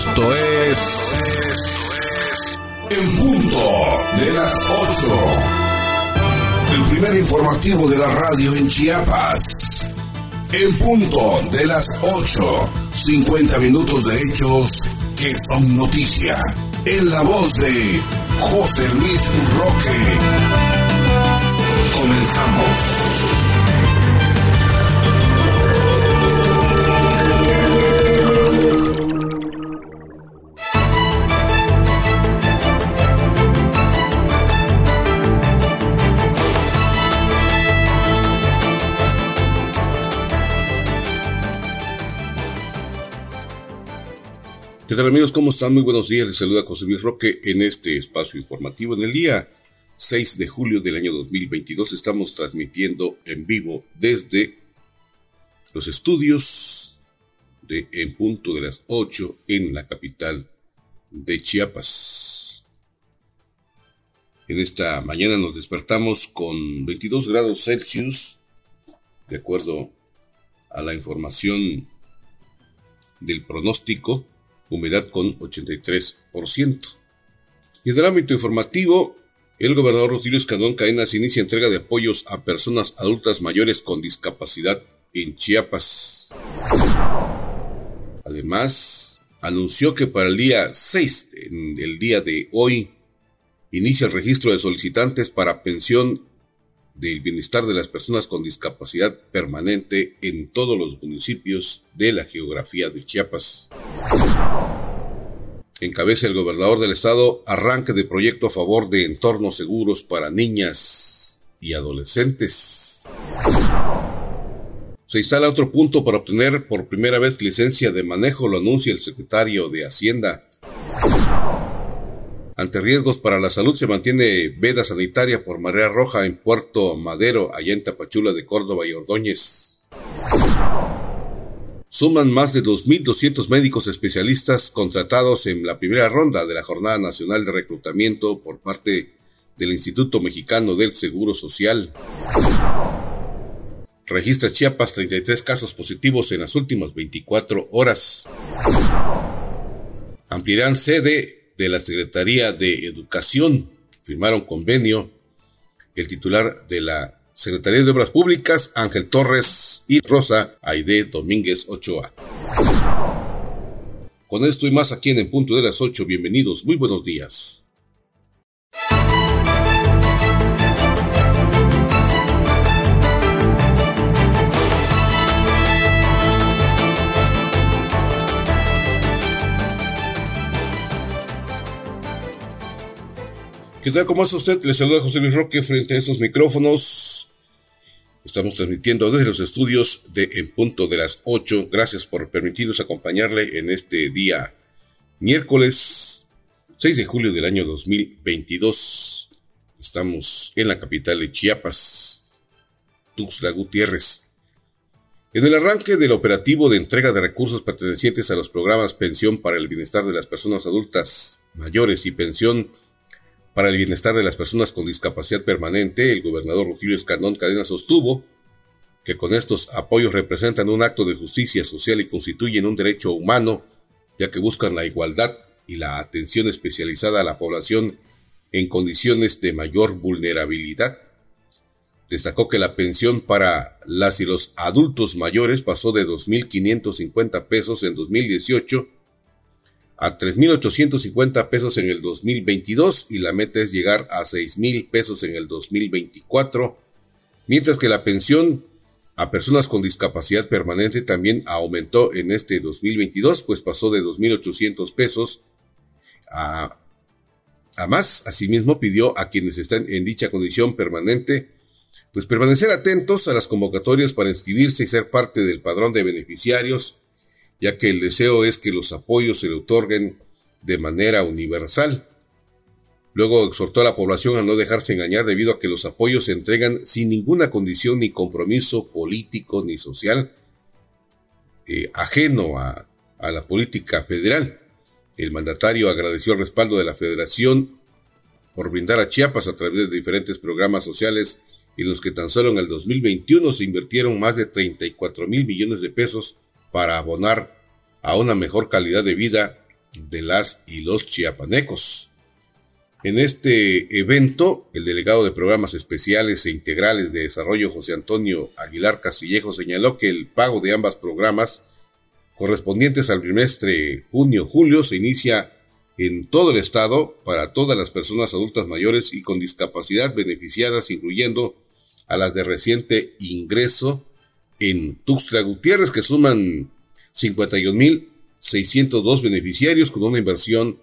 Esto es. En punto de las 8. El primer informativo de la radio en Chiapas. En punto de las 8. 50 minutos de hechos que son noticia. En la voz de José Luis Roque. Comenzamos. Tal amigos? ¿Cómo están? Muy buenos días. Les saluda José Luis Roque en este espacio informativo. En el día 6 de julio del año 2022 estamos transmitiendo en vivo desde los estudios de En Punto de las 8 en la capital de Chiapas. En esta mañana nos despertamos con 22 grados Celsius, de acuerdo a la información del pronóstico humedad con 83%. Y en el ámbito informativo, el gobernador Rutilio Escandón Cadenas inicia entrega de apoyos a personas adultas mayores con discapacidad en Chiapas. Además, anunció que para el día 6, el día de hoy, inicia el registro de solicitantes para pensión del bienestar de las personas con discapacidad permanente en todos los municipios de la geografía de Chiapas. Encabeza el gobernador del estado arranque de proyecto a favor de entornos seguros para niñas y adolescentes. Se instala otro punto para obtener por primera vez licencia de manejo, lo anuncia el secretario de Hacienda. Ante riesgos para la salud se mantiene veda sanitaria por marea roja en Puerto Madero, allá en Tapachula de Córdoba y Ordóñez. Suman más de 2.200 médicos especialistas contratados en la primera ronda de la Jornada Nacional de Reclutamiento por parte del Instituto Mexicano del Seguro Social. Registra Chiapas 33 casos positivos en las últimas 24 horas. Ampliarán sede de la Secretaría de Educación firmaron convenio el titular de la Secretaría de Obras Públicas, Ángel Torres y Rosa Aide Domínguez Ochoa. Con esto y más aquí en el punto de las 8, bienvenidos, muy buenos días. ¿Qué tal? ¿Cómo está usted? Le saluda José Luis Roque frente a estos micrófonos. Estamos transmitiendo desde los estudios de En Punto de las 8. Gracias por permitirnos acompañarle en este día miércoles 6 de julio del año 2022. Estamos en la capital de Chiapas, Tuxtla Gutiérrez. En el arranque del operativo de entrega de recursos pertenecientes a los programas Pensión para el Bienestar de las Personas Adultas Mayores y Pensión para el bienestar de las personas con discapacidad permanente, el gobernador Rutilio Escandón Cadena sostuvo que con estos apoyos representan un acto de justicia social y constituyen un derecho humano, ya que buscan la igualdad y la atención especializada a la población en condiciones de mayor vulnerabilidad. Destacó que la pensión para las y los adultos mayores pasó de 2.550 pesos en 2018 a 3.850 pesos en el 2022 y la meta es llegar a 6.000 pesos en el 2024, mientras que la pensión a personas con discapacidad permanente también aumentó en este 2022, pues pasó de 2.800 pesos a, a más. Asimismo, pidió a quienes están en dicha condición permanente, pues permanecer atentos a las convocatorias para inscribirse y ser parte del padrón de beneficiarios ya que el deseo es que los apoyos se le otorguen de manera universal. Luego exhortó a la población a no dejarse engañar debido a que los apoyos se entregan sin ninguna condición ni compromiso político ni social eh, ajeno a, a la política federal. El mandatario agradeció el respaldo de la federación por brindar a Chiapas a través de diferentes programas sociales en los que tan solo en el 2021 se invirtieron más de 34 mil millones de pesos para abonar a una mejor calidad de vida de las y los chiapanecos. En este evento, el delegado de programas especiales e integrales de desarrollo José Antonio Aguilar Castillejo señaló que el pago de ambas programas correspondientes al trimestre junio-julio se inicia en todo el estado para todas las personas adultas mayores y con discapacidad beneficiadas, incluyendo a las de reciente ingreso en Tuxtla Gutiérrez, que suman 51.602 beneficiarios con una inversión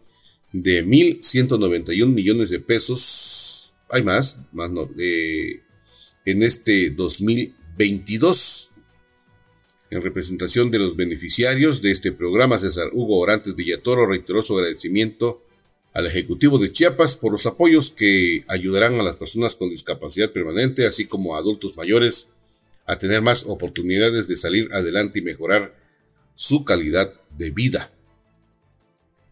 de 1.191 millones de pesos. Hay más, más no, en este 2022. En representación de los beneficiarios de este programa, César Hugo Orantes Villatoro reiteró su agradecimiento al Ejecutivo de Chiapas por los apoyos que ayudarán a las personas con discapacidad permanente, así como a adultos mayores, a tener más oportunidades de salir adelante y mejorar su calidad de vida.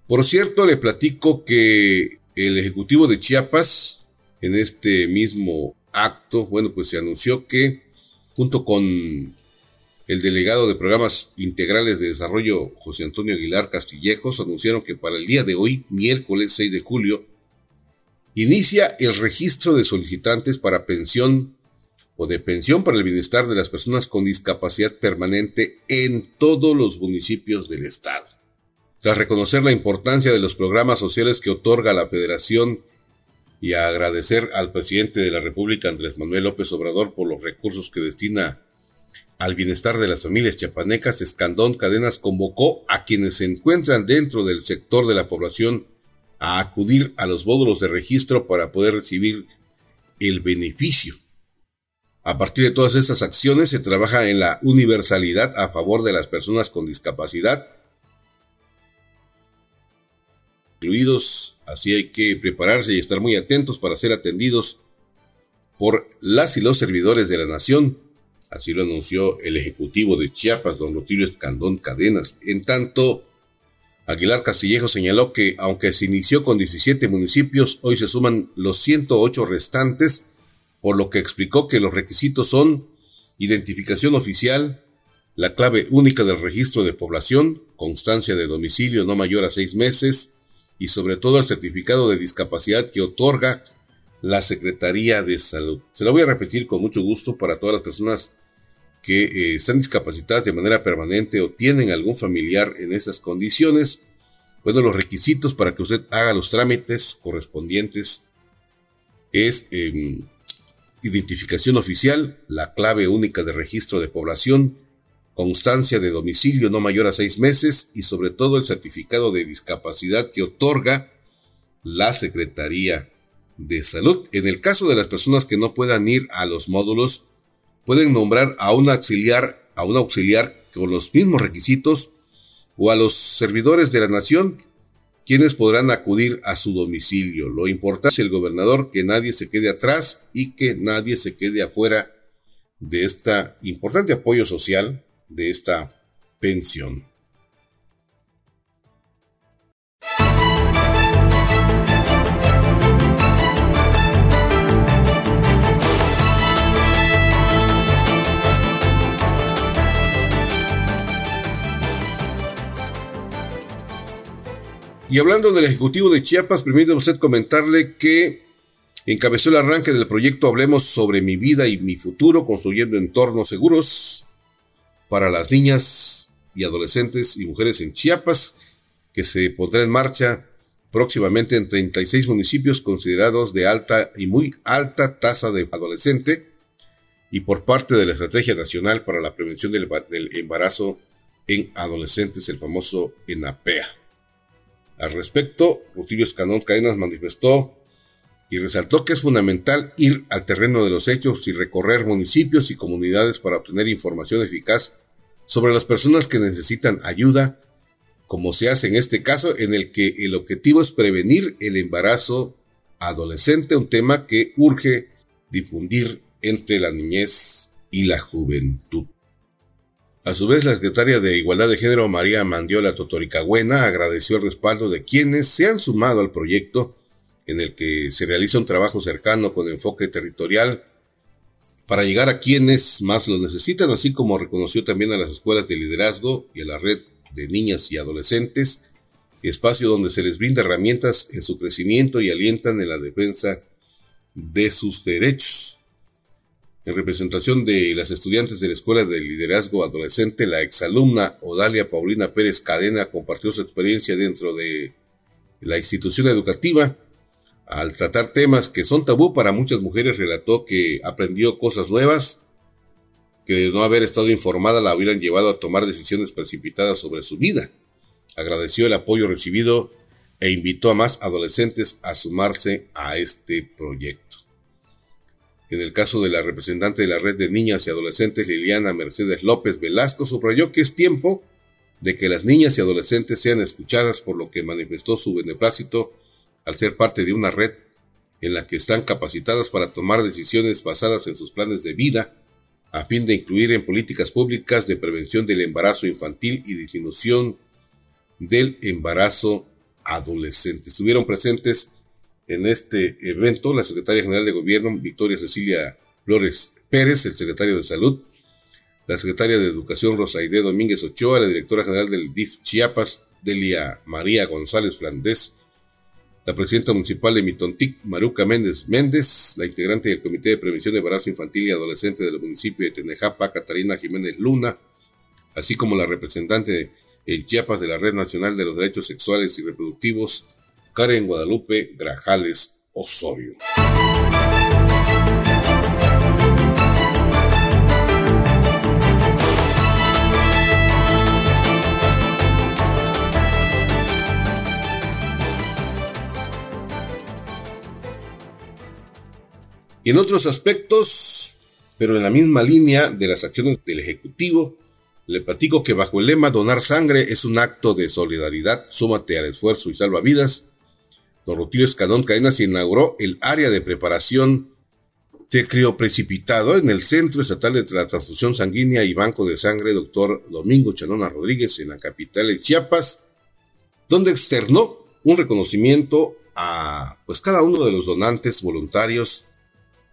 Por cierto, le platico que el Ejecutivo de Chiapas, en este mismo acto, bueno, pues se anunció que junto con el delegado de programas integrales de desarrollo José Antonio Aguilar Castillejos anunciaron que para el día de hoy, miércoles 6 de julio, inicia el registro de solicitantes para pensión o de pensión para el bienestar de las personas con discapacidad permanente en todos los municipios del estado. Tras reconocer la importancia de los programas sociales que otorga la Federación y a agradecer al presidente de la República Andrés Manuel López Obrador por los recursos que destina al bienestar de las familias chapanecas, Escandón Cadenas convocó a quienes se encuentran dentro del sector de la población a acudir a los módulos de registro para poder recibir el beneficio. A partir de todas estas acciones se trabaja en la universalidad a favor de las personas con discapacidad, incluidos, así hay que prepararse y estar muy atentos para ser atendidos por las y los servidores de la nación, Así lo anunció el ejecutivo de Chiapas, don Rutilio Escandón Cadenas. En tanto, Aguilar Castillejo señaló que aunque se inició con 17 municipios, hoy se suman los 108 restantes, por lo que explicó que los requisitos son identificación oficial, la clave única del registro de población, constancia de domicilio no mayor a seis meses y sobre todo el certificado de discapacidad que otorga la Secretaría de Salud. Se lo voy a repetir con mucho gusto para todas las personas que eh, están discapacitadas de manera permanente o tienen algún familiar en esas condiciones, bueno, los requisitos para que usted haga los trámites correspondientes es em, identificación oficial, la clave única de registro de población, constancia de domicilio no mayor a seis meses y sobre todo el certificado de discapacidad que otorga la Secretaría de Salud. En el caso de las personas que no puedan ir a los módulos, pueden nombrar a un auxiliar, a un auxiliar con los mismos requisitos o a los servidores de la nación, quienes podrán acudir a su domicilio. Lo importante es el gobernador que nadie se quede atrás y que nadie se quede afuera de este importante apoyo social, de esta pensión. Y hablando del Ejecutivo de Chiapas, permítame usted comentarle que encabezó el arranque del proyecto Hablemos sobre mi vida y mi futuro, construyendo entornos seguros para las niñas y adolescentes y mujeres en Chiapas, que se pondrá en marcha próximamente en 36 municipios considerados de alta y muy alta tasa de adolescente y por parte de la Estrategia Nacional para la Prevención del, Embarazo en Adolescentes, el famoso ENAPEA. Al respecto, Rutilio Escanón Cadenas manifestó y resaltó que es fundamental ir al terreno de los hechos y recorrer municipios y comunidades para obtener información eficaz sobre las personas que necesitan ayuda, como se hace en este caso, en el que el objetivo es prevenir el embarazo adolescente, un tema que urge difundir entre la niñez y la juventud. A su vez, la secretaria de Igualdad de Género, María Mandiola Totoricagüena, agradeció el respaldo de quienes se han sumado al proyecto en el que se realiza un trabajo cercano con enfoque territorial para llegar a quienes más lo necesitan, así como reconoció también a las escuelas de liderazgo y a la red de niñas y adolescentes espacio donde se les brinda herramientas en su crecimiento y alientan en la defensa de sus derechos. En representación de las estudiantes de la Escuela de Liderazgo Adolescente, la exalumna Odalia Paulina Pérez Cadena compartió su experiencia dentro de la institución educativa. Al tratar temas que son tabú para muchas mujeres, relató que aprendió cosas nuevas, que de no haber estado informada la hubieran llevado a tomar decisiones precipitadas sobre su vida. Agradeció el apoyo recibido e invitó a más adolescentes a sumarse a este proyecto. En el caso de la representante de la red de niñas y adolescentes Liliana Mercedes López Velasco, subrayó que es tiempo de que las niñas y adolescentes sean escuchadas, por lo que manifestó su beneplácito al ser parte de una red en la que están capacitadas para tomar decisiones basadas en sus planes de vida, a fin de incluir en políticas públicas de prevención del embarazo infantil y disminución del embarazo adolescente. Estuvieron presentes en este evento la secretaria general de gobierno, Victoria Cecilia Flores Pérez, el secretario de salud, la secretaria de Educación Rosaide Domínguez Ochoa, la directora general del DIF Chiapas, Delia María González Flandés, la presidenta municipal de Mitontic, Maruca Méndez Méndez, la integrante del Comité de Prevención de Embarazo Infantil y Adolescente del municipio de Tenejapa, Catarina Jiménez Luna, así como la representante en Chiapas de la Red Nacional de los Derechos Sexuales y Reproductivos, Karen Guadalupe Grajales Osorio. Y en otros aspectos, pero en la misma línea de las acciones del Ejecutivo, le platico que bajo el lema Donar sangre es un acto de solidaridad, súmate al esfuerzo y salva vidas. Don Rutilio Escadón Cadenas inauguró el área de preparación de crioprecipitado en el Centro Estatal de Transfusión Sanguínea y Banco de Sangre Dr. Domingo Chanona Rodríguez en la capital de Chiapas, donde externó un reconocimiento a pues cada uno de los donantes voluntarios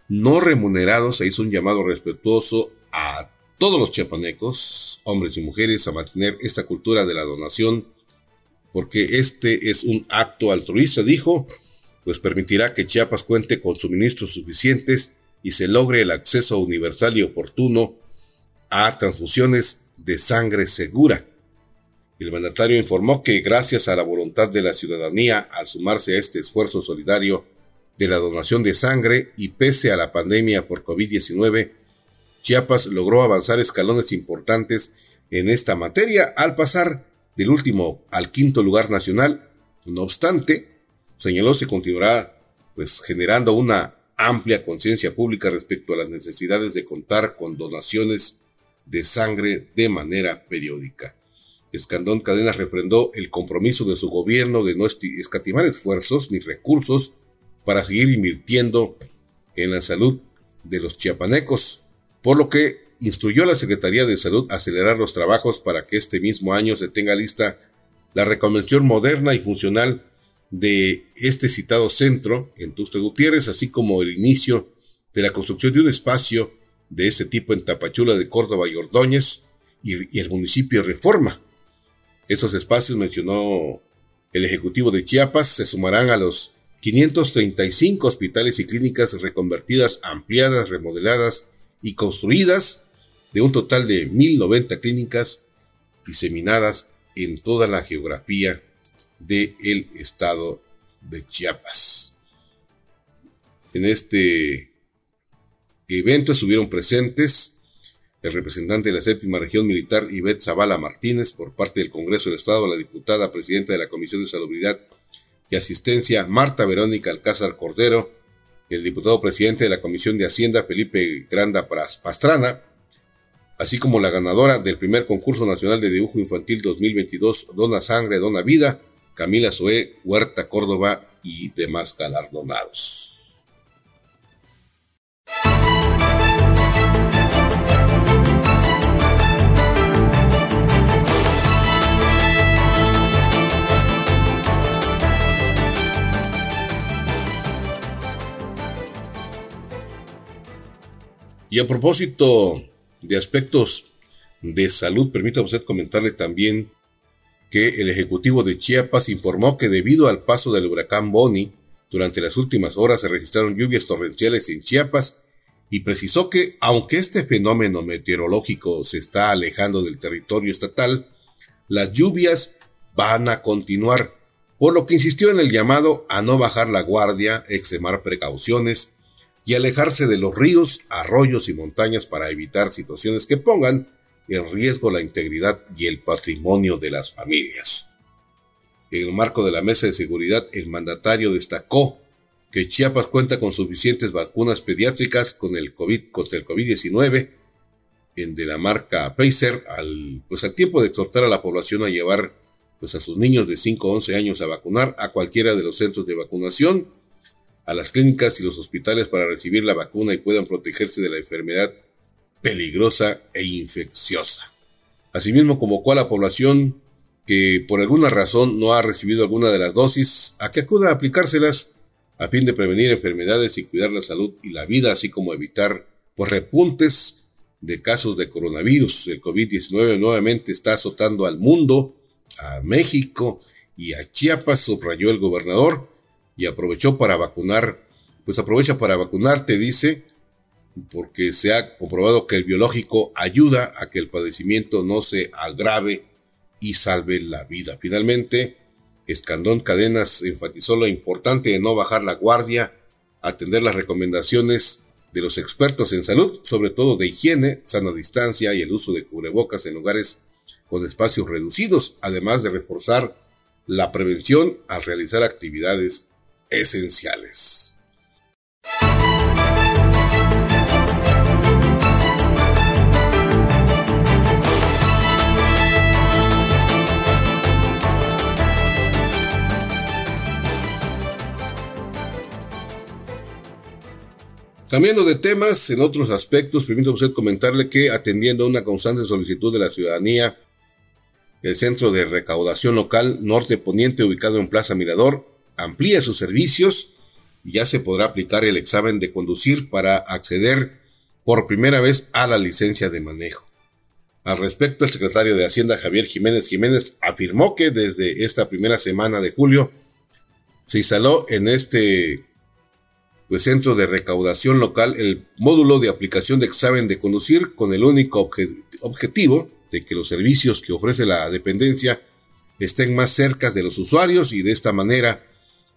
no remunerados se hizo un llamado respetuoso a todos los chiapanecos, hombres y mujeres, a mantener esta cultura de la donación, porque este es un acto altruista, dijo, pues permitirá que Chiapas cuente con suministros suficientes y se logre el acceso universal y oportuno a transfusiones de sangre segura. El mandatario informó que gracias a la voluntad de la ciudadanía al sumarse a este esfuerzo solidario, de la donación de sangre y pese a la pandemia por COVID-19, Chiapas logró avanzar escalones importantes en esta materia al pasar del último al quinto lugar nacional. No obstante, señaló se continuará pues generando una amplia conciencia pública respecto a las necesidades de contar con donaciones de sangre de manera periódica. Escandón Cadenas refrendó el compromiso de su gobierno de no escatimar esfuerzos ni recursos para seguir invirtiendo en la salud de los chiapanecos, por lo que instruyó a la Secretaría de Salud a acelerar los trabajos para que este mismo año se tenga lista la reconvención moderna y funcional de este citado centro en Tuxtla Gutiérrez, así como el inicio de la construcción de un espacio de este tipo en Tapachula de Córdoba y Ordóñez y, el municipio Reforma. Estos espacios, mencionó el Ejecutivo de Chiapas, se sumarán a los 535 hospitales y clínicas reconvertidas, ampliadas, remodeladas y construidas, de un total de 1.090 clínicas diseminadas en toda la geografía del estado de Chiapas. En este evento estuvieron presentes el representante de la séptima región militar, Ivette Zavala Martínez, por parte del Congreso del Estado, la diputada presidenta de la Comisión de Salubridad, y asistencia Marta Verónica Alcázar Cordero, el diputado presidente de la Comisión de Hacienda Felipe Granda Pastrana, así como la ganadora del primer concurso nacional de dibujo infantil 2022, Dona Sangre, Dona Vida, Camila Zoé, Huerta Córdoba y demás galardonados. Y a propósito de aspectos de salud, permítame usted comentarle también que el Ejecutivo de Chiapas informó que debido al paso del huracán Bonnie, durante las últimas horas se registraron lluvias torrenciales en Chiapas y precisó que, aunque este fenómeno meteorológico se está alejando del territorio estatal, las lluvias van a continuar, por lo que insistió en el llamado a no bajar la guardia, extremar precauciones y alejarse de los ríos, arroyos y montañas para evitar situaciones que pongan en riesgo la integridad y el patrimonio de las familias. En el marco de la mesa de seguridad, el mandatario destacó que Chiapas cuenta con suficientes vacunas pediátricas con el COVID, contra el COVID-19 en de la marca Pfizer al, pues al tiempo de exhortar a la población a llevar pues a sus niños de 5 a 11 años a vacunar a cualquiera de los centros de vacunación, a las clínicas y los hospitales para recibir la vacuna y puedan protegerse de la enfermedad peligrosa e infecciosa. Asimismo convocó a la población que por alguna razón no ha recibido alguna de las dosis a que acuda a aplicárselas a fin de prevenir enfermedades y cuidar la salud y la vida, así como evitar pues, repuntes de casos de coronavirus. El COVID-19 nuevamente está azotando al mundo, a México y a Chiapas, subrayó el gobernador, y aprovechó para vacunar, pues aprovecha para vacunarte, dice, porque se ha comprobado que el biológico ayuda a que el padecimiento no se agrave y salve la vida. Finalmente, Escandón Cadenas enfatizó lo importante de no bajar la guardia, atender las recomendaciones de los expertos en salud, sobre todo de higiene, sana distancia y el uso de cubrebocas en lugares con espacios reducidos, además de reforzar la prevención al realizar actividades esenciales. Cambiando de temas, en otros aspectos, permítame usted comentarle que atendiendo a una constante solicitud de la ciudadanía, el Centro de Recaudación Local Norte Poniente, ubicado en Plaza Mirador, amplía sus servicios y ya se podrá aplicar el examen de conducir para acceder por primera vez a la licencia de manejo. Al respecto, el secretario de Hacienda Javier Jiménez Jiménez afirmó que desde esta primera semana de julio se instaló en este pues, centro de recaudación local el módulo de aplicación de examen de conducir con el único objetivo de que los servicios que ofrece la dependencia estén más cerca de los usuarios y de esta manera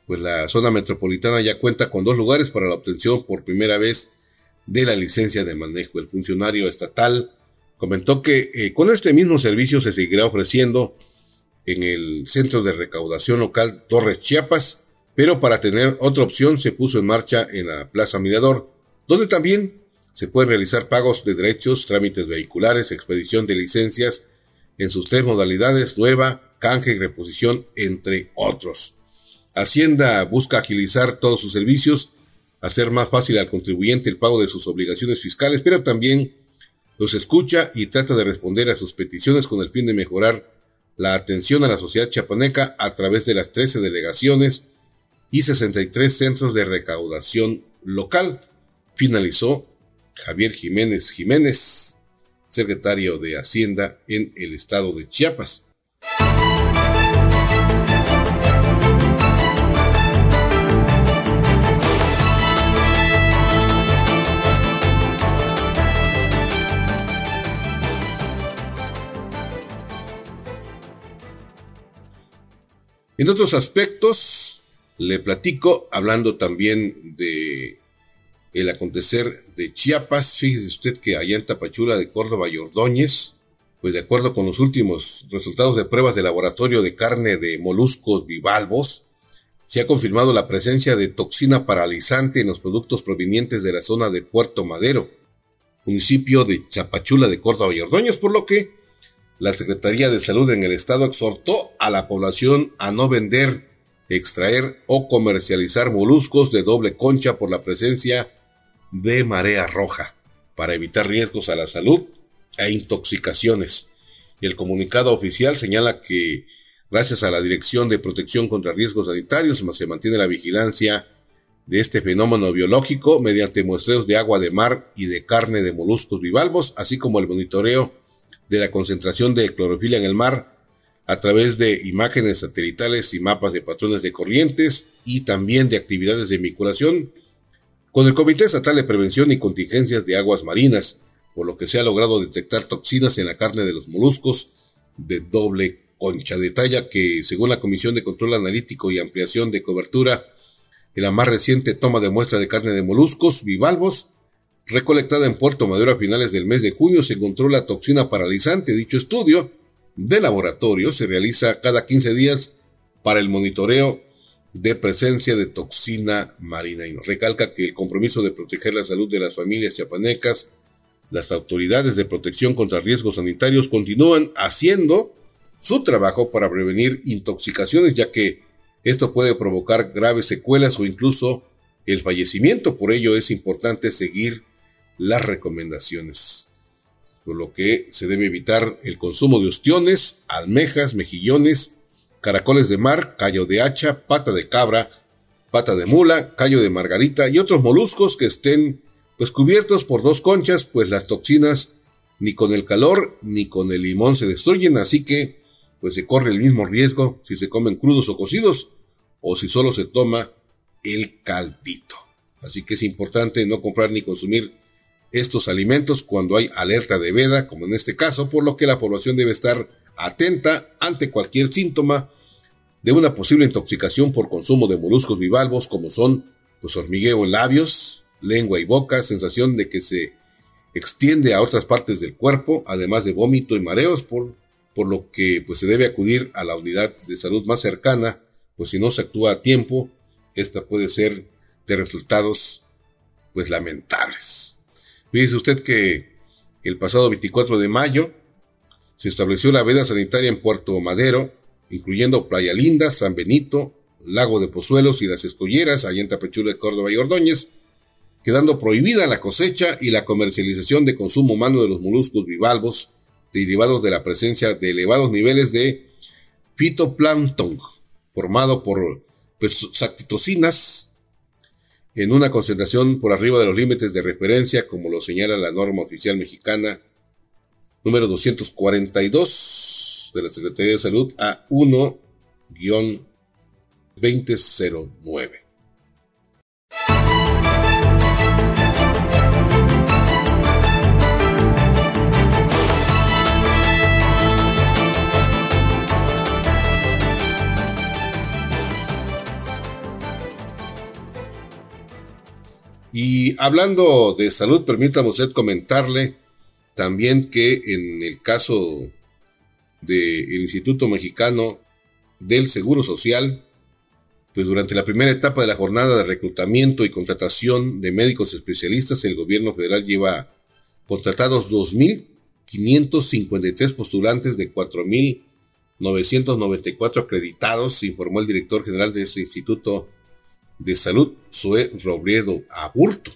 pues la zona metropolitana ya cuenta con dos lugares para la obtención por primera vez de la licencia de manejo. El funcionario estatal comentó que eh, con este mismo servicio se seguirá ofreciendo en el centro de recaudación local Torres Chiapas, pero para tener otra opción se puso en marcha en la Plaza Mirador, donde también se pueden realizar pagos de derechos, trámites vehiculares, expedición de licencias en sus tres modalidades, nueva, canje y reposición, entre otros. Hacienda busca agilizar todos sus servicios, hacer más fácil al contribuyente el pago de sus obligaciones fiscales, pero también los escucha y trata de responder a sus peticiones con el fin de mejorar la atención a la sociedad chapaneca a través de las 13 delegaciones y 63 centros de recaudación local. Finalizó Javier Jiménez Jiménez, secretario de Hacienda en el estado de Chiapas. En otros aspectos, le platico, hablando también de el acontecer de Chiapas, fíjese usted que allá en Tapachula de Córdoba y Ordóñez, pues de acuerdo con los últimos resultados de pruebas de laboratorio de carne de moluscos bivalvos, se ha confirmado la presencia de toxina paralizante en los productos provenientes de la zona de Puerto Madero, municipio de Chapachula de Córdoba y Ordóñez, por lo que la Secretaría de Salud en el Estado exhortó a la población a no vender, extraer o comercializar moluscos de doble concha por la presencia de marea roja, para evitar riesgos a la salud e intoxicaciones. El comunicado oficial señala que, gracias a la Dirección de Protección contra Riesgos Sanitarios, se mantiene la vigilancia de este fenómeno biológico mediante muestreos de agua de mar y de carne de moluscos bivalvos, así como el monitoreo de la concentración de clorofila en el mar, a través de imágenes satelitales y mapas de patrones de corrientes y también de actividades de vinculación con el Comité Estatal de Prevención y Contingencias de Aguas Marinas, por lo que se ha logrado detectar toxinas en la carne de los moluscos de doble concha. Detalla que, según la Comisión de Control Analítico y Ampliación de Cobertura, en la más reciente toma de muestra de carne de moluscos bivalvos, recolectada en Puerto Madero a finales del mes de junio, se encontró la toxina paralizante. Dicho estudio de laboratorio se realiza cada 15 días para el monitoreo de presencia de toxina marina y recalca que el compromiso de proteger la salud de las familias chiapanecas, las autoridades de protección contra riesgos sanitarios continúan haciendo su trabajo para prevenir intoxicaciones, ya que esto puede provocar graves secuelas o incluso el fallecimiento. Por ello es importante seguir las recomendaciones. Por lo que se debe evitar el consumo de ostiones, almejas, mejillones, caracoles de mar, callo de hacha, pata de cabra, pata de mula, callo de margarita y otros moluscos que estén pues cubiertos por dos conchas, pues las toxinas ni con el calor ni con el limón se destruyen, así que pues se corre el mismo riesgo si se comen crudos o cocidos o si solo se toma el caldito. Así que es importante no comprar ni consumir estos alimentos cuando hay alerta de veda, como en este caso, por lo que la población debe estar atenta ante cualquier síntoma de una posible intoxicación por consumo de moluscos bivalvos como son pues hormigueo en labios, lengua y boca, sensación de que se extiende a otras partes del cuerpo, además de vómito y mareos, por, por lo que pues se debe acudir a la unidad de salud más cercana, pues si no se actúa a tiempo, esta puede ser de resultados pues lamentables. Fíjese usted que el pasado 24 de mayo se estableció la veda sanitaria en Puerto Madero, incluyendo Playa Linda, San Benito, Lago de Pozuelos y las Escolleras, allá en Tapechula, Córdoba y Ordóñez, quedando prohibida la cosecha y la comercialización de consumo humano de los moluscos bivalvos derivados de la presencia de elevados niveles de fitoplancton, formado por pues, en una concentración por arriba de los límites de referencia, como lo señala la norma oficial mexicana número 242 de la Secretaría de Salud A1-2009. Hablando de salud, permítame usted comentarle también que en el caso del Instituto Mexicano del Seguro Social, pues durante la primera etapa de la jornada de reclutamiento y contratación de médicos especialistas, el gobierno federal lleva contratados 2.553 postulantes de 4.994 acreditados, informó el director general de ese Instituto de Salud, Zoe Robledo Aburto.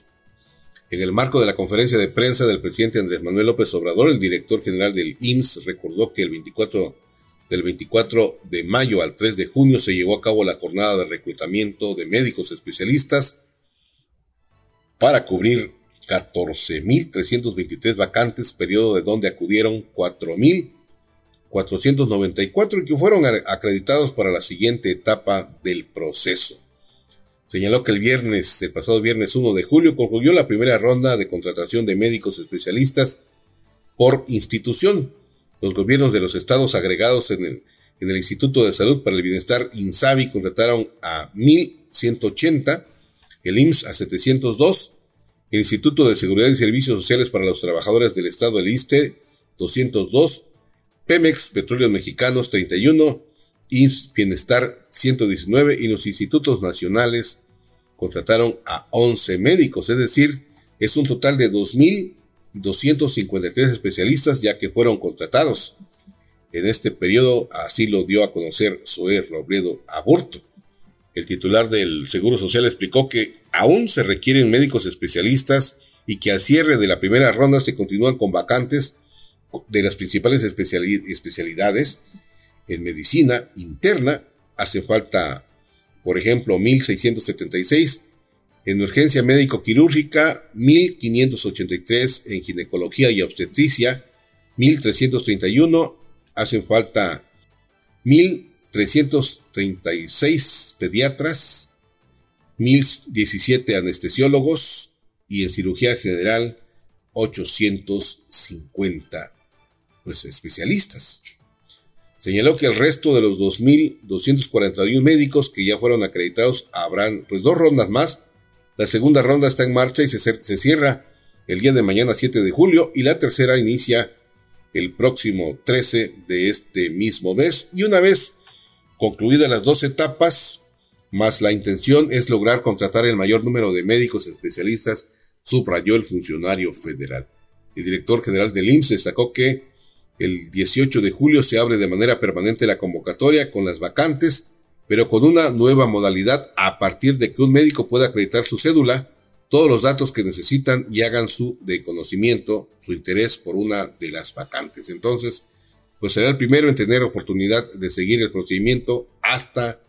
En el marco de la conferencia de prensa del presidente Andrés Manuel López Obrador, el director general del IMSS recordó que el 24 del 24 de mayo al 3 de junio se llevó a cabo la jornada de reclutamiento de médicos especialistas para cubrir 14.323 vacantes, periodo de donde acudieron 4.494 y que fueron acreditados para la siguiente etapa del proceso señaló que el viernes, el pasado viernes 1 de julio, concluyó la primera ronda de contratación de médicos especialistas por institución. Los gobiernos de los estados agregados en el, en el Instituto de Salud para el Bienestar INSABI contrataron a 1.180, el IMSS a 702, el Instituto de Seguridad y Servicios Sociales para los Trabajadores del Estado, el ISTE, 202, Pemex, Petróleos Mexicanos, 31, IMSS Bienestar 119 y los institutos nacionales contrataron a 11 médicos, es decir, es un total de 2.253 especialistas ya que fueron contratados. En este periodo así lo dio a conocer Zoé Robledo Aborto. El titular del Seguro Social explicó que aún se requieren médicos especialistas y que al cierre de la primera ronda se continúan con vacantes de las principales especialidades en medicina interna hace falta, por ejemplo, 1.676, en urgencia médico-quirúrgica 1.583, en ginecología y obstetricia 1.331, hacen falta 1.336 pediatras, 1.017 anestesiólogos y en cirugía general 850 pues, especialistas. Señaló que el resto de los 2.241 médicos que ya fueron acreditados habrán pues dos rondas más. La segunda ronda está en marcha y se, se cierra el día de mañana 7 de julio y la tercera inicia el próximo 13 de este mismo mes. Y una vez concluidas las dos etapas, más la intención es lograr contratar el mayor número de médicos especialistas, subrayó el funcionario federal. El director general del IMSS destacó que el 18 de julio se abre de manera permanente la convocatoria con las vacantes, pero con una nueva modalidad a partir de que un médico pueda acreditar su cédula, todos los datos que necesitan y hagan su de conocimiento, su interés por una de las vacantes. Entonces, pues será el primero en tener oportunidad de seguir el procedimiento hasta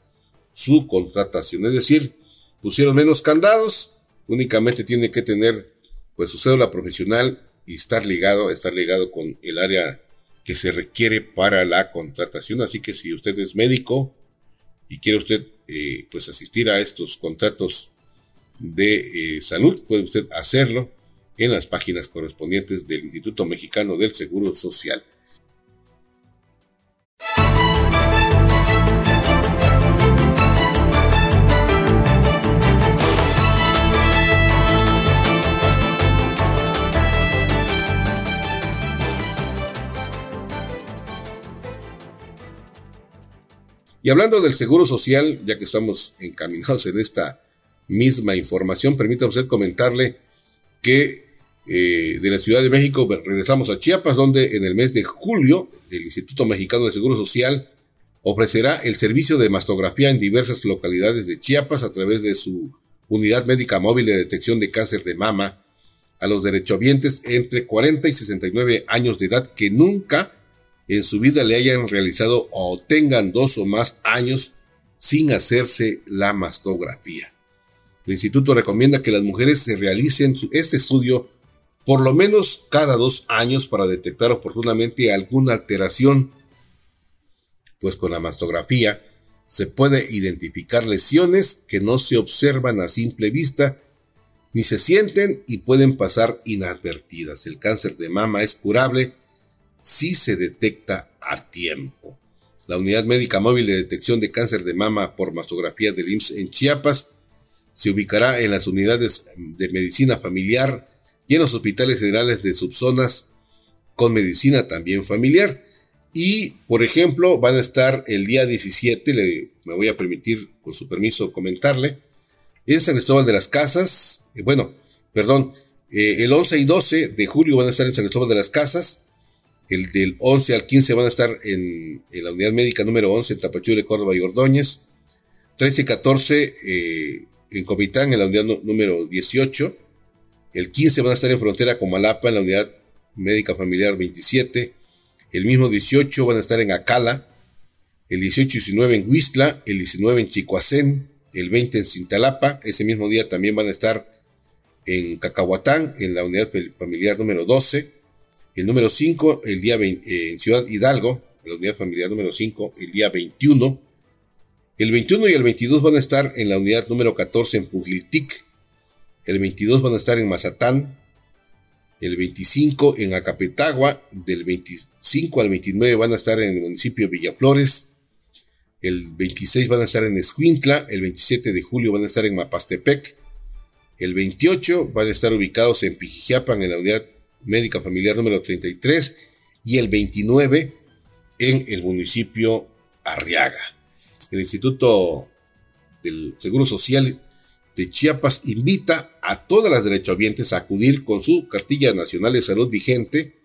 su contratación. Es decir, pusieron menos candados, únicamente tiene que tener pues su cédula profesional y estar ligado, estar ligado con el área que se requiere para la contratación. Así que si usted es médico y quiere usted eh, pues asistir a estos contratos de eh, salud, puede usted hacerlo en las páginas correspondientes del Instituto Mexicano del Seguro Social. Y hablando del Seguro Social, ya que estamos encaminados en esta misma información, permítame usted comentarle que eh, de la Ciudad de México regresamos a Chiapas, donde en el mes de julio el Instituto Mexicano de Seguro Social ofrecerá el servicio de mastografía en diversas localidades de Chiapas a través de su unidad médica móvil de detección de cáncer de mama a los derechohabientes entre 40 y 69 años de edad que nunca en su vida le hayan realizado o tengan dos o más años sin hacerse la mastografía. El instituto recomienda que las mujeres se realicen este estudio por lo menos cada dos años para detectar oportunamente alguna alteración, pues con la mastografía se puede identificar lesiones que no se observan a simple vista ni se sienten y pueden pasar inadvertidas. El cáncer de mama es curable si se detecta a tiempo. La Unidad Médica Móvil de Detección de Cáncer de Mama por Mastografía del IMSS en Chiapas se ubicará en las unidades de medicina familiar y en los hospitales generales de subzonas con medicina también familiar. Y, por ejemplo, van a estar el día 17, le, me voy a permitir, con su permiso, comentarle, en San Cristóbal de las Casas, eh, bueno, perdón, eh, el 11 y 12 de julio van a estar en San Cristóbal de las Casas, el del 11 al 15 van a estar en, la unidad médica número 11 en Tapachule, Córdoba y Ordóñez. 13 y 14 eh, en Comitán, en la unidad número 18. El 15 van a estar en Frontera con Malapa, en la unidad médica familiar 27. El mismo 18 van a estar en Acala. El 18 y 19 en Huistla. El 19 en Chicoacén. El 20 en Cintalapa. Ese mismo día también van a estar en Cacahuatán, en la unidad familiar número 12 el número 5, el día eh, en Ciudad Hidalgo, la unidad familiar número 5, el día 21. El 21 y el 22 van a estar en la unidad número 14 en Pujiltic. El 22 van a estar en Mazatán. El 25 en Acapetagua. Del 25 al 29 van a estar en el municipio de Villaflores. El 26 van a estar en Escuintla. El 27 de julio van a estar en Mapastepec. El 28 van a estar ubicados en Pijijiapan, en la unidad médica familiar número 33 y el 29 en el municipio Arriaga. El Instituto del Seguro Social de Chiapas invita a todas las derechohabientes a acudir con su cartilla nacional de salud vigente,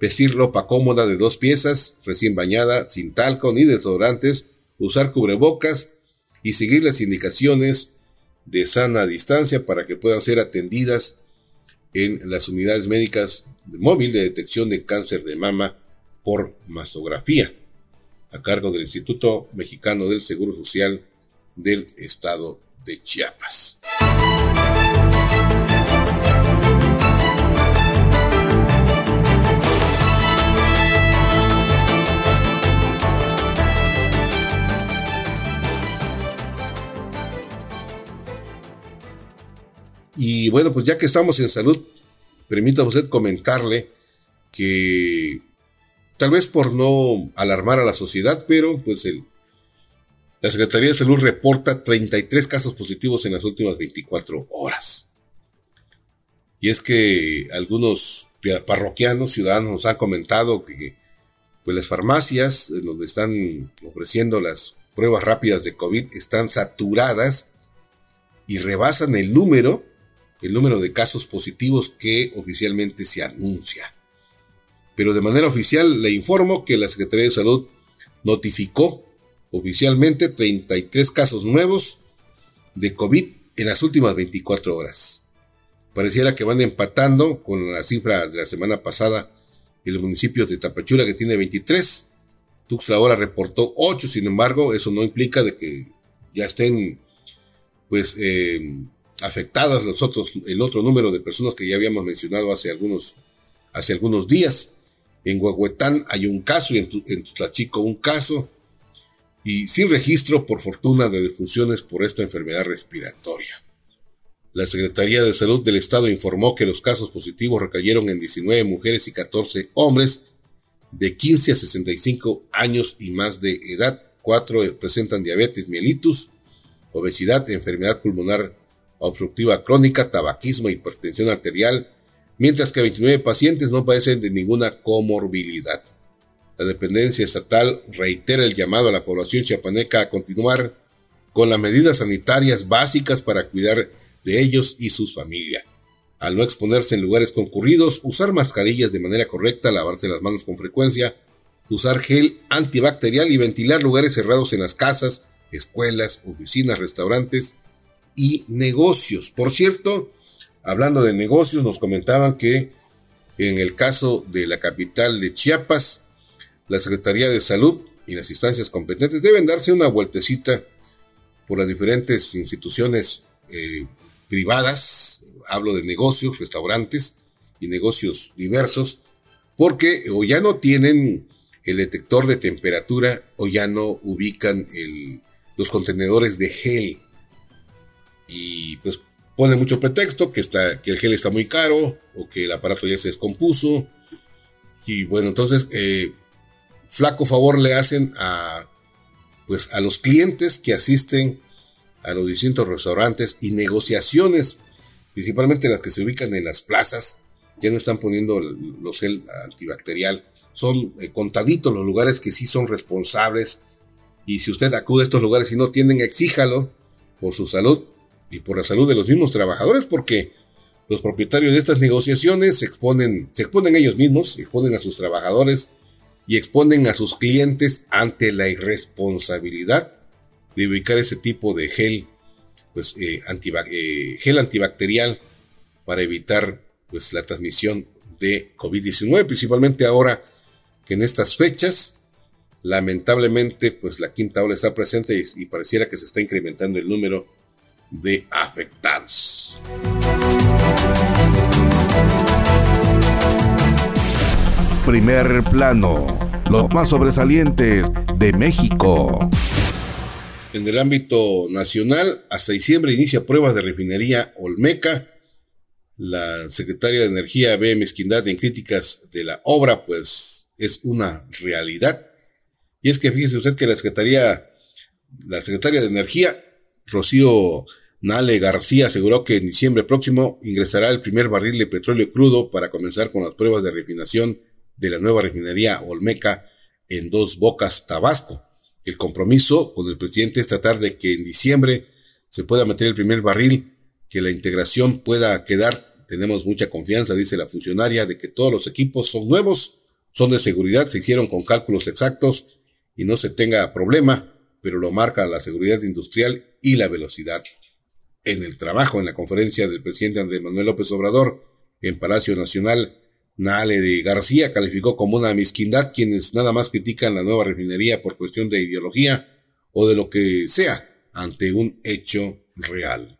vestir ropa cómoda de dos piezas, recién bañada, sin talco ni desodorantes, usar cubrebocas y seguir las indicaciones de sana distancia para que puedan ser atendidas en las unidades médicas móvil de detección de cáncer de mama por mastografía, a cargo del Instituto Mexicano del Seguro Social del Estado de Chiapas. Y bueno, pues ya que estamos en salud, permítame usted comentarle que tal vez por no alarmar a la sociedad, pero pues el, la Secretaría de Salud reporta 33 casos positivos en las últimas 24 horas. Y es que algunos parroquianos, ciudadanos nos han comentado que pues las farmacias donde están ofreciendo las pruebas rápidas de COVID están saturadas y rebasan el número, el número de casos positivos que oficialmente se anuncia. Pero de manera oficial le informo que la Secretaría de Salud notificó oficialmente 33 casos nuevos de COVID en las últimas 24 horas. Pareciera que van empatando con la cifra de la semana pasada en los municipios de Tapachula que tiene 23. Tuxtla ahora reportó 8, sin embargo, eso no implica de que ya estén pues eh, afectadas los otros, el otro número de personas que ya habíamos mencionado hace algunos, hace algunos días. En Huehuetán hay un caso y en, en Tlachico un caso y sin registro, por fortuna, de defunciones por esta enfermedad respiratoria. La Secretaría de Salud del Estado informó que los casos positivos recayeron en 19 mujeres y 14 hombres de 15 a 65 años y más de edad. Cuatro presentan diabetes mellitus, obesidad, enfermedad pulmonar obstructiva crónica, tabaquismo, hipertensión arterial, mientras que 29 pacientes no padecen de ninguna comorbilidad. La dependencia estatal reitera el llamado a la población chiapaneca a continuar con las medidas sanitarias básicas para cuidar de ellos y sus familias. Al no exponerse en lugares concurridos, usar mascarillas de manera correcta, lavarse las manos con frecuencia, usar gel antibacterial y ventilar lugares cerrados en las casas, escuelas, oficinas, restaurantes y negocios. Por cierto, hablando de negocios, nos comentaban que en el caso de la capital de Chiapas, la Secretaría de Salud y las instancias competentes deben darse una vueltecita por las diferentes instituciones eh, privadas, hablo de negocios, restaurantes y negocios diversos, porque o ya no tienen el detector de temperatura o ya no ubican los contenedores de gel. Y pues pone mucho pretexto que, está, que el gel está muy caro o que el aparato ya se descompuso. Y bueno, entonces eh, flaco favor le hacen a, pues, a los clientes que asisten a los distintos restaurantes y negociaciones, principalmente las que se ubican en las plazas, ya no están poniendo los gel antibacterial. Son eh, contaditos los lugares que sí son responsables. Y si usted acude a estos lugares y no tienen, exíjalo por su salud y por la salud de los mismos trabajadores, porque los propietarios de estas negociaciones se exponen, se exponen ellos mismos, exponen a sus trabajadores y exponen a sus clientes ante la irresponsabilidad de ubicar ese tipo de gel, pues, eh, eh, gel antibacterial para evitar pues, la transmisión de COVID-19, principalmente ahora que en estas fechas, lamentablemente, pues la quinta ola está presente y pareciera que se está incrementando el número de afectados. Primer plano. Los más sobresalientes de México. En el ámbito nacional, hasta diciembre inicia pruebas de refinería Olmeca. La secretaria de Energía ve mezquindad en críticas de la obra, pues es una realidad. Y es que fíjese usted que la Secretaría, la secretaria de Energía, Rocío Nale García, aseguró que en diciembre próximo ingresará el primer barril de petróleo crudo para comenzar con las pruebas de refinación de la nueva refinería Olmeca en Dos Bocas, Tabasco. El compromiso con el presidente es tratar de que en diciembre se pueda meter el primer barril, que la integración pueda quedar. Tenemos mucha confianza, dice la funcionaria, de que todos los equipos son nuevos, son de seguridad, se hicieron con cálculos exactos y no se tenga problema, pero lo marca la seguridad industrial y la velocidad. En el trabajo, en la conferencia del presidente Andrés Manuel López Obrador en Palacio Nacional, Nale de García calificó como una mezquindad quienes nada más critican la nueva refinería por cuestión de ideología o de lo que sea ante un hecho real.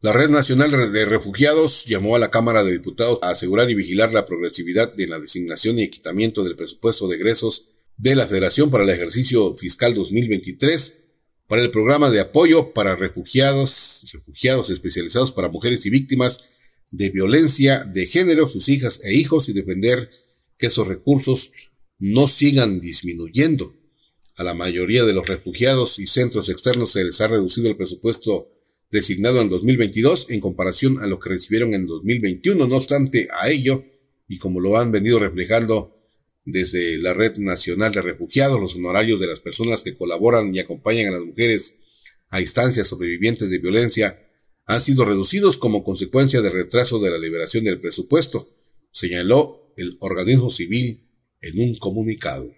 La Red Nacional de Refugiados llamó a la Cámara de Diputados a asegurar y vigilar la progresividad de la designación y equitamiento del presupuesto de egresos de la Federación para el ejercicio fiscal 2023 para el programa de apoyo para refugiados, refugiados especializados para mujeres y víctimas de violencia de género, sus hijas e hijos y defender que esos recursos no sigan disminuyendo. A la mayoría de los refugiados y centros externos se les ha reducido el presupuesto designado en 2022 en comparación a lo que recibieron en 2021. No obstante a ello, y como lo han venido reflejando desde la Red Nacional de Refugiados, los honorarios de las personas que colaboran y acompañan a las mujeres a instancias sobrevivientes de violencia han sido reducidos como consecuencia del retraso de la liberación del presupuesto, señaló el organismo civil en un comunicado.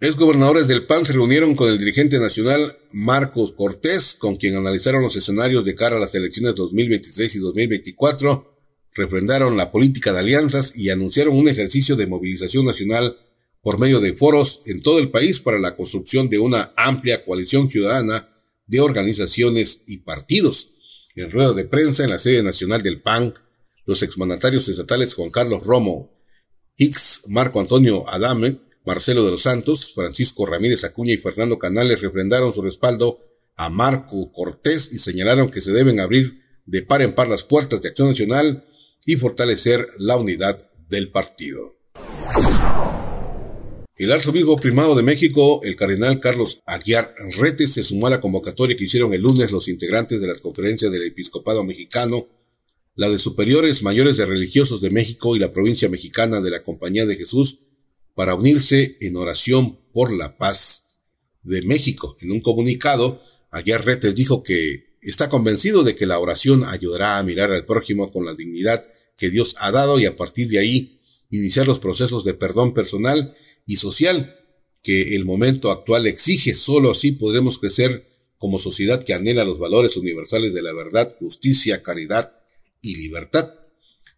Exgobernadores del PAN se reunieron con el dirigente nacional Marcos Cortés, con quien analizaron los escenarios de cara a las elecciones 2023 y 2024 refrendaron la política de alianzas y anunciaron un ejercicio de movilización nacional por medio de foros en todo el país para la construcción de una amplia coalición ciudadana de organizaciones y partidos. En rueda de prensa en la sede nacional del PAN, los exmandatarios estatales Juan Carlos Romo, Hicks, Marco Antonio Adame, Marcelo de los Santos, Francisco Ramírez Acuña y Fernando Canales refrendaron su respaldo a Marco Cortés y señalaron que se deben abrir de par en par las puertas de Acción Nacional y fortalecer la unidad del partido. El arzobispo primado de México, el cardenal Carlos Aguiar Retes, se sumó a la convocatoria que hicieron el lunes los integrantes de las conferencias del episcopado mexicano, la de superiores mayores de religiosos de México y la provincia mexicana de la Compañía de Jesús, para unirse en oración por la paz de México. En un comunicado, Aguiar Retes dijo que está convencido de que la oración ayudará a mirar al prójimo con la dignidad que Dios ha dado y a partir de ahí iniciar los procesos de perdón personal y social que el momento actual exige. Solo así podremos crecer como sociedad que anhela los valores universales de la verdad, justicia, caridad y libertad.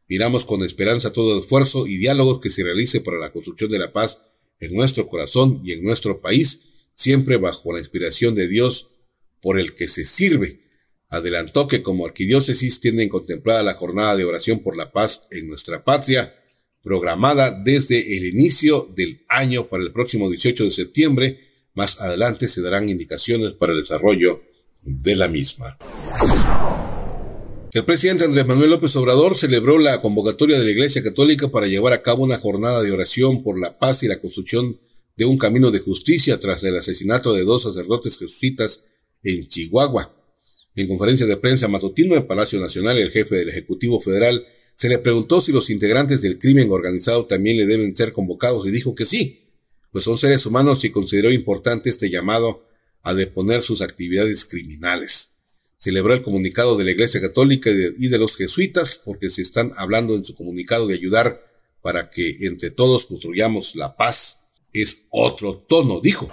Miramos con esperanza todo esfuerzo y diálogos que se realice para la construcción de la paz en nuestro corazón y en nuestro país, siempre bajo la inspiración de Dios por el que se sirve adelantó que como arquidiócesis tienen contemplada la jornada de oración por la paz en nuestra patria, programada desde el inicio del año para el próximo 18 de septiembre. Más adelante se darán indicaciones para el desarrollo de la misma. El presidente Andrés Manuel López Obrador celebró la convocatoria de la Iglesia Católica para llevar a cabo una jornada de oración por la paz y la construcción de un camino de justicia tras el asesinato de dos sacerdotes jesuitas en Chihuahua. En conferencia de prensa matutina en Palacio Nacional, el jefe del Ejecutivo Federal se le preguntó si los integrantes del crimen organizado también le deben ser convocados y dijo que sí, pues son seres humanos y consideró importante este llamado a deponer sus actividades criminales. Celebró el comunicado de la Iglesia Católica y de, los jesuitas porque se están hablando en su comunicado de ayudar para que entre todos construyamos la paz. Es otro tono, dijo.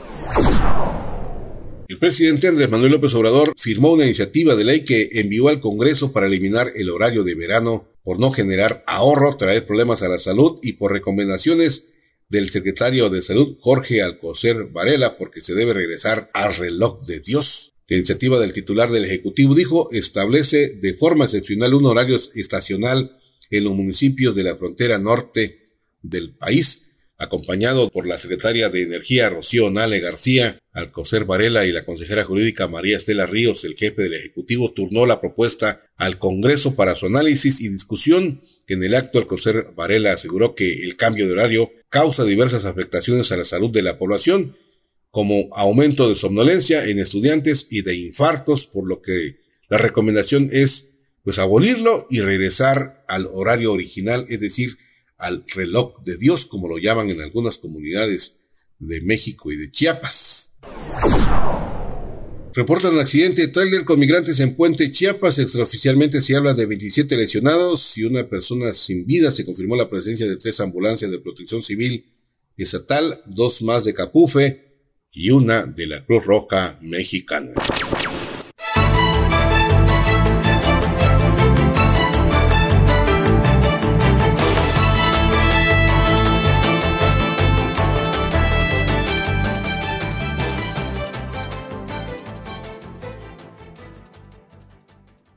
El presidente Andrés Manuel López Obrador firmó una iniciativa de ley que envió al Congreso para eliminar el horario de verano por no generar ahorro, traer problemas a la salud y por recomendaciones del secretario de Salud Jorge Alcocer Varela porque se debe regresar al reloj de Dios. La iniciativa del titular del Ejecutivo dijo establece de forma excepcional un horario estacional en los municipios de la frontera norte del país acompañado por la secretaria de Energía Rocío Nale García, Alcocer Varela y la consejera jurídica María Estela Ríos, el jefe del Ejecutivo, turnó la propuesta al Congreso para su análisis y discusión. En el acto, Alcocer Varela aseguró que el cambio de horario causa diversas afectaciones a la salud de la población, como aumento de somnolencia en estudiantes y de infartos, por lo que la recomendación es pues abolirlo y regresar al horario original, es decir, al reloj de Dios, como lo llaman en algunas comunidades de México y de Chiapas. Reportan accidente de tráiler con migrantes en Puente Chiapas. Extraoficialmente se habla de 27 lesionados y una persona sin vida. Se confirmó la presencia de tres ambulancias de protección civil estatal, dos más de Capufe y una de la Cruz Roja Mexicana.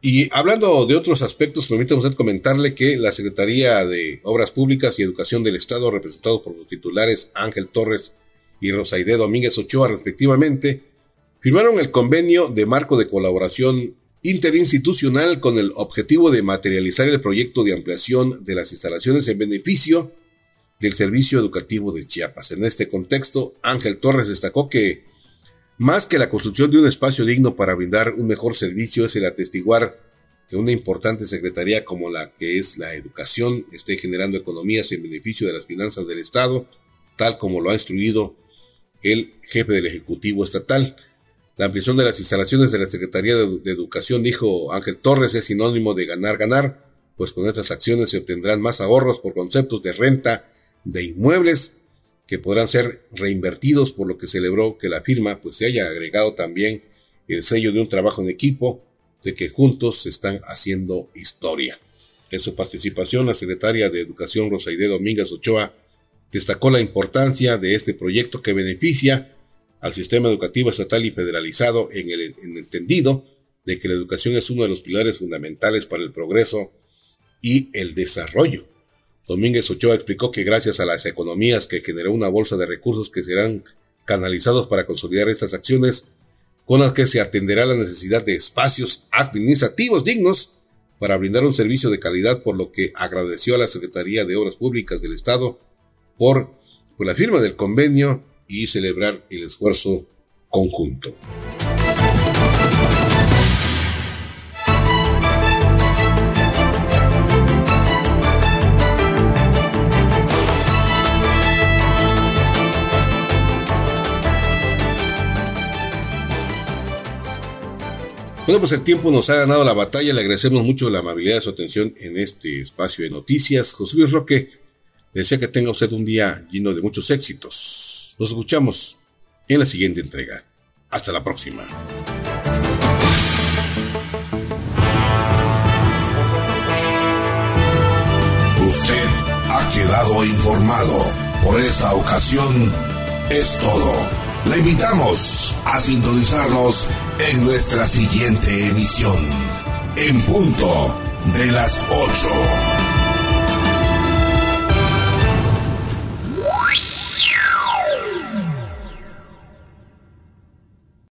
Y hablando de otros aspectos, permítame usted comentarle que la Secretaría de Obras Públicas y Educación del Estado, representado por sus titulares Ángel Torres y Rosaide Domínguez Ochoa respectivamente, firmaron el convenio de marco de colaboración interinstitucional con el objetivo de materializar el proyecto de ampliación de las instalaciones en beneficio del servicio educativo de Chiapas. En este contexto, Ángel Torres destacó que más que la construcción de un espacio digno para brindar un mejor servicio es el atestiguar que una importante secretaría como la que es la educación esté generando economías en beneficio de las finanzas del Estado, tal como lo ha instruido el jefe del Ejecutivo Estatal. La ampliación de las instalaciones de la Secretaría de, Educación, dijo Ángel Torres, es sinónimo de ganar, ganar, pues con estas acciones se obtendrán más ahorros por conceptos de renta de inmuebles que podrán ser reinvertidos, por lo que celebró que la firma pues se haya agregado también el sello de un trabajo en equipo, de que juntos se están haciendo historia. En su participación, la secretaria de Educación Rosaide Domínguez Ochoa destacó la importancia de este proyecto que beneficia al sistema educativo estatal y federalizado en el, entendido de que la educación es uno de los pilares fundamentales para el progreso y el desarrollo. Domínguez Ochoa explicó que gracias a las economías que generó una bolsa de recursos que serán canalizados para consolidar estas acciones, con las que se atenderá la necesidad de espacios administrativos dignos para brindar un servicio de calidad, por lo que agradeció a la Secretaría de Obras Públicas del Estado por, por la firma del convenio y celebrar el esfuerzo conjunto. Bueno, pues el tiempo nos ha ganado la batalla. Le agradecemos mucho la amabilidad de su atención en este espacio de noticias. José Luis Roque, desea que tenga usted un día lleno de muchos éxitos. Nos escuchamos en la siguiente entrega. Hasta la próxima. Usted ha quedado informado. Por esta ocasión es todo. Le invitamos a sintonizarnos en nuestra siguiente emisión. En punto de las 8.